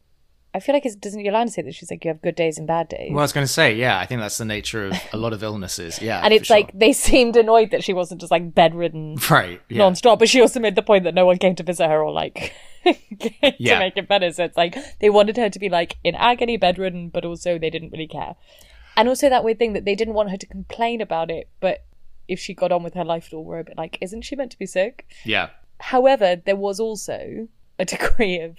I feel like it doesn't Yolanda say that she's like you have good days and bad days. Well, I was going to say, yeah, I think that's the nature of a lot of illnesses. Yeah. and it's sure. like they seemed annoyed that she wasn't just like bedridden right. Yeah. non-stop but she also made the point that no one came to visit her or like to Yeah. make it better. So it's like they wanted her to be like in agony bedridden but also they didn't really care. And also that weird thing that they didn't want her to complain about it but if she got on with her life at all we're a bit. Like isn't she meant to be sick? Yeah. however there was also a degree of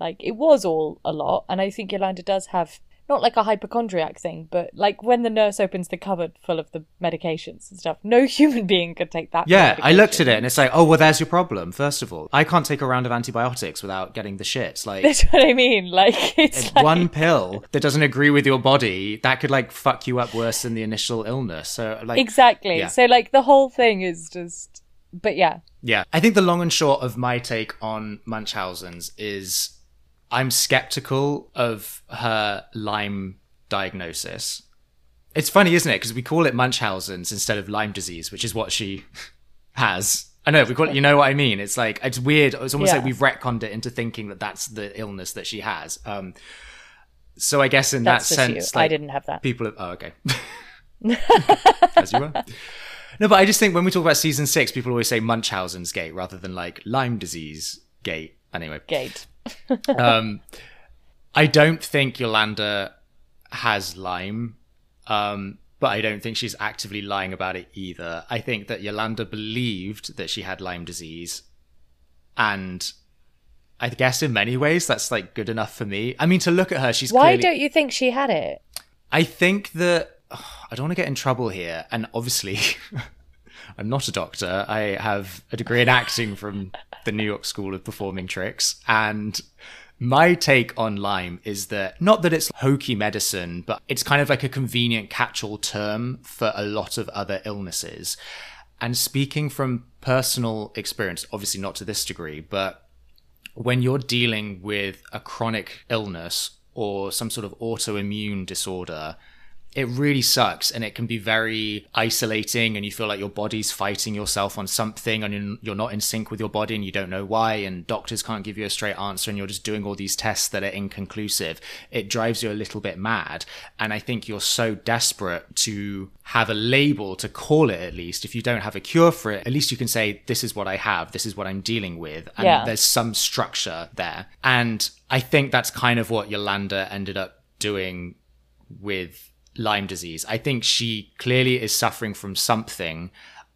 like it was all a lot. And i think yolanda does have not like a hypochondriac thing but like when the nurse opens the cupboard full of the medications and stuff no human being could take that Yeah, I looked at it and it's like, oh, well, there's your problem. First of all, I can't take a round of antibiotics without getting the shits. Like, That's what I mean. Like it's like, one pill that doesn't agree with your body that could like fuck you up worse than the initial illness. So, like, exactly. Yeah. So like the whole thing is just. But yeah, Yeah. I think the long and short of my take on Munchausen's is I'm skeptical of her Lyme diagnosis. It's funny, isn't it? Because we call it Munchausen's instead of Lyme disease, which is what she has. I know we call it. You know what I mean? It's like it's weird. It's almost Yeah. like we've retconned it into thinking that that's the illness that she has. Um, so I guess in That's that sense, you. I didn't have that. People. Have, oh, okay. As you were. No, but I just think when we talk about season six, people always say Munchausen's gate rather than like Lyme disease gate. Anyway, gate. Um, I don't think Yolanda has Lyme, um, but I don't think she's actively lying about it either. I think that Yolanda believed that she had Lyme disease, and I guess in many ways that's like good enough for me. I mean, to look at her, she's Why clearly- don't you think she had it? I think that I don't want to get in trouble here, and obviously, I'm not a doctor. I have a degree in acting from the New York School of Performing Tricks, and my take on Lyme is that not that it's hokey medicine, but it's kind of like a convenient catch-all term for a lot of other illnesses. And speaking from personal experience, obviously not to this degree, but when you're dealing with a chronic illness or some sort of autoimmune disorder, it really sucks and it can be very isolating and you feel like your body's fighting yourself on something and you're- not in sync with your body and you don't know why and doctors can't give you a straight answer and you're just doing all these tests that are inconclusive. It drives you a little bit mad. And i think you're so desperate to have a label to call it at least. If you don't have a cure for it at least you can say this is what i have. This is what i'm dealing with. And Yeah. there's some structure there. And i think that's kind of what yolanda ended up doing with Lyme disease. I think she clearly is suffering from something.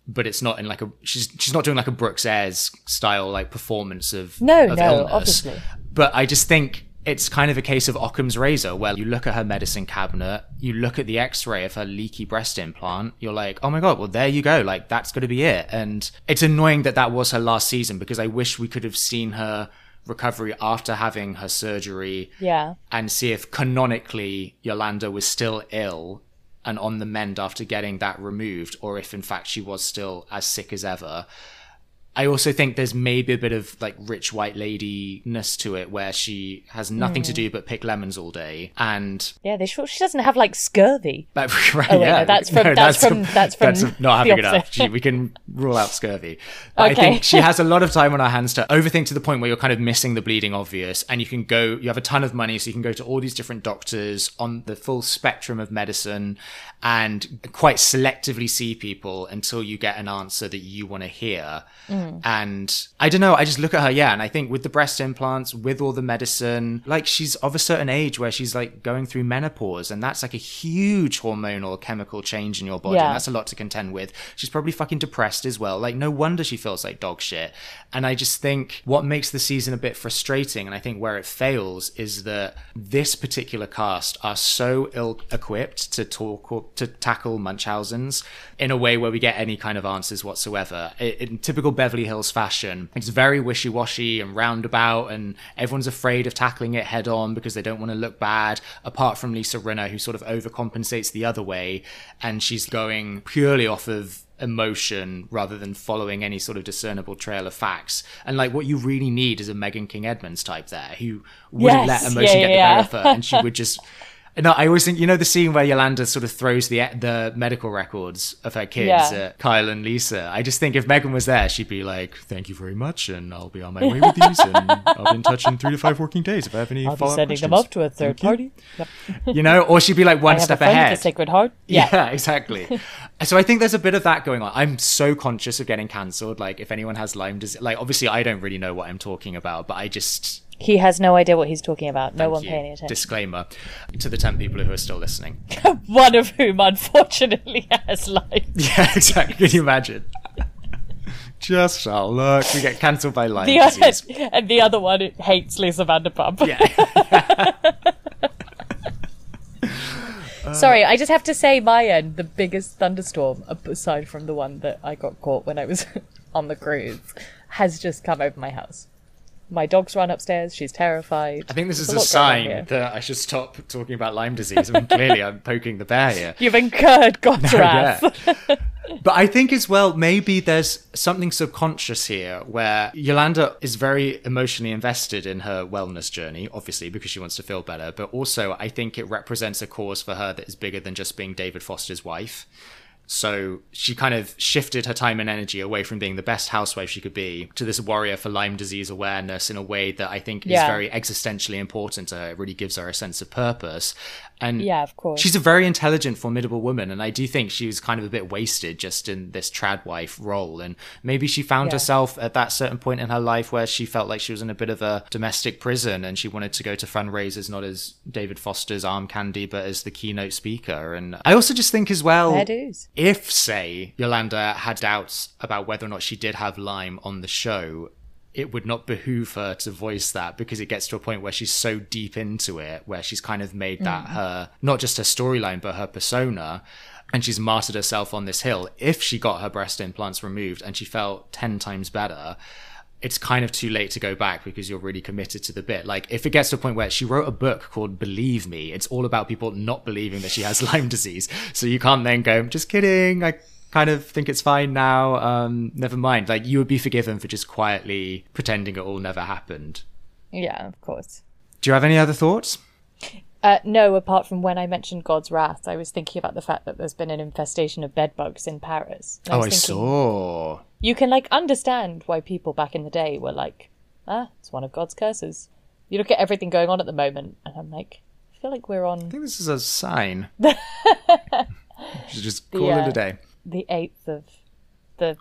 but it's not in like a she's she's not doing like a Brooks Ayers style like performance of No, of no, illness. obviously. But I just think it's kind of a case of Occam's razor where you look at her medicine cabinet, you look at the x-ray of her leaky breast implant, you're like, "Oh my god, well there you go. Like that's going to be it." And it's annoying that that was her last season because I wish we could have seen her recovery after having her surgery Yeah. and see if canonically Yolanda was still ill and on the mend after getting that removed, or if in fact she was still as sick as ever. I also think there's maybe a bit of like rich white ladiness to it where she has nothing to mm. do but pick lemons all day and Yeah, they sure she doesn't have like scurvy. but, right, Oh, wait, yeah. no, that's from- that's from- that's from not having enough. She, we can rule out scurvy. But I Okay. think she has a lot of time on her hands to overthink to the point where you're kind of missing the bleeding obvious, and you can go. You have a ton of money, so you can go to all these different doctors on the full spectrum of medicine, and quite selectively see people until you get an answer that you want to hear. Mm. Hmm. And I don't know. I just look at her, yeah, and I think with the breast implants, with all the medicine, like she's of a certain age where she's like going through menopause, and that's like a huge hormonal chemical change in your body. Yeah. And that's a lot to contend with. She's probably fucking depressed as well. Like, no wonder she feels like dog shit. And I just think what makes the season a bit frustrating, and I think where it fails, is that this particular cast are so ill equipped to talk or to tackle Munchausen's in a way where we get any kind of answers whatsoever. In typical Beverly Hills fashion, it's very wishy washy and roundabout, and everyone's afraid of tackling it head on because they don't want to look bad, apart from Lisa Rinna, who sort of overcompensates the other way, and she's going purely off of emotion rather than following any sort of discernible trail of facts. And like what you really need is a Meghan King Edmonds type there who wouldn't Yes, let emotion yeah, get yeah, the better of her and she would just no, I always think you know the scene where Yolanda sort of throws the the medical records of her kids Yeah. at Kyle and Lisa. I just think if Meghan was there, she'd be like, "Thank you very much, and I'll be on my way with these, and I'll be in touch in three to five working days if I have any I'll be sending them questions." off to a third Thank you. party. Yep. You know, or she'd be like one step ahead. a Sacred Heart. Yeah. Yeah, exactly. so I think there's a bit of that going on. I'm so conscious of getting cancelled. Like, if anyone has Lyme disease, like, obviously, I don't really know what I'm talking about, but I just. He has no idea what he's talking about. No thank one you. paying attention. Disclaimer to the 10 people who are still listening. one of whom, unfortunately, has life. Yeah, exactly. Can you imagine? Just how luck. We get cancelled by Lyme The disease. other, and the other one hates Lisa Vanderpump. Yeah. Sorry, I just have to say my end, the biggest thunderstorm, aside from the one that I got caught when I was on the cruise, has just come over my house. My dog's run upstairs. She's terrified. I think this is a on sign that I should stop talking about Lyme disease. I mean, clearly, I'm poking the bear here. You've incurred God's Yeah. wrath. But I think as well, maybe there's something subconscious here where Yolanda is very emotionally invested in her wellness journey, obviously, because she wants to feel better. But also, I think it represents a cause for her that is bigger than just being David Foster's wife. So she kind of shifted her time and energy away from being the best housewife she could be to this warrior for Lyme disease awareness in a way that I think is very existentially important to her. It really gives her a sense of purpose. And Yeah, of course. She's a very intelligent, formidable woman, and I do think she was kind of a bit wasted just in this trad wife role. And maybe she found Yeah. herself at that certain point in her life where she felt like she was in a bit of a domestic prison, and she wanted to go to fundraisers not as David Foster's arm candy, but as the keynote speaker. And I also just think as well, Fair dues. If say Yolanda had doubts about whether or not she did have Lyme on the show, it would not behoove her to voice that because it gets to a point where she's so deep into it, where she's kind of made that mm. her not just her storyline but her persona. And she's martyred herself on this hill. If she got her breast implants removed and she felt 10 times better, it's kind of too late to go back because you're really committed to the bit. Like, if it gets to a point where she wrote a book called Believe Me, it's all about people not believing that she has Lyme disease. So you can't then go, just kidding. I kind of think it's fine now. Um, never mind. Like, you would be forgiven for just quietly pretending it all never happened. Yeah, of course. Do you have any other thoughts? Uh, no, apart from when I mentioned God's wrath, I was thinking about the fact that there's been an infestation of bedbugs in Paris. And Oh, I thinking, saw. You can like understand why people back in the day were like, ah, it's one of God's curses. You look at everything going on at the moment, and I'm like, I feel like we're on I think this is a sign. Just The, call uh, it a day. the eighth of the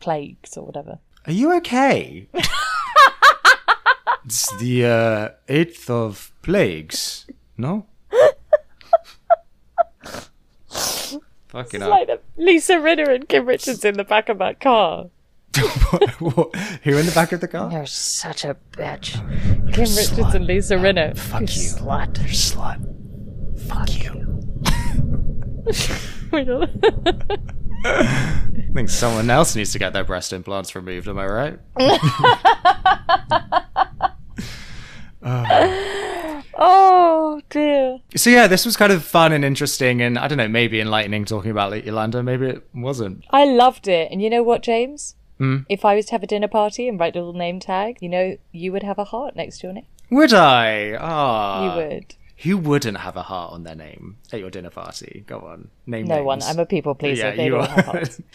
plagues or whatever. Are you okay? it's the uh, eighth of plagues, no? Fucking It's hell. like Lisa Rinna and Kim Richards in the back of that car. What? Who in the back of the car? You're such a bitch. Kim Richards and Lisa Rinna. Fuck you. Slut. You're a slut. Fuck you. I think someone else needs to get their breast implants removed. Am I right? Uh, oh dear. So yeah, this was kind of fun and interesting, and I don't know, maybe enlightening talking about Yolanda. Maybe it wasn't. I loved it. And you know what, James? Hmm? If I was to have a dinner party and write a little name tag, you know, you would have a heart next to your name. Would I? Ah, you would. Who wouldn't have a heart on their name at your dinner party? Go on, name No names. one. I'm a people pleaser. Yeah, they you are.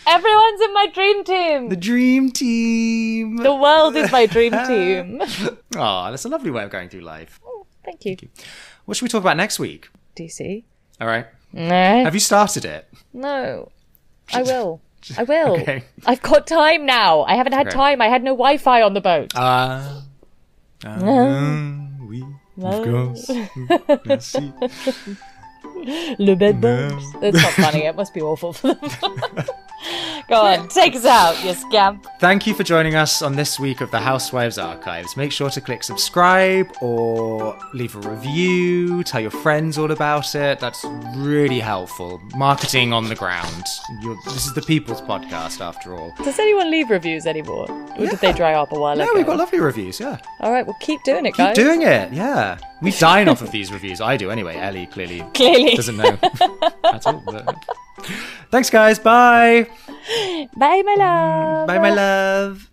Everyone's in my dream team. the dream team. The world is my dream team. Oh, that's a lovely way of going through life. Thank you. What should we talk about next week? DC. All right. No. Have you started it? No. I will. I will. Okay. I've got time now. I haven't had Okay. time. I had no Wi-Fi on the boat. Uh, uh, we, of course. Le bed bugs. That's not funny. It must be awful for them. Go on, take us out, you scamp. Thank you for joining us on this week of the Housewives Archives. Make sure to click subscribe or leave a review, tell your friends all about it. That's really helpful. Marketing on the ground. You're, this is the People's Podcast, after all. Does anyone leave reviews anymore? Or did they dry up a while No, ago? No, we've got lovely reviews, yeah. All right, well, keep doing it, Keep guys. Keep doing it, yeah. We dine off of these reviews. I do anyway. Ellie clearly Clearly. doesn't know at all. but- Thanks, guys. Bye. Bye, my love. Bye, my love.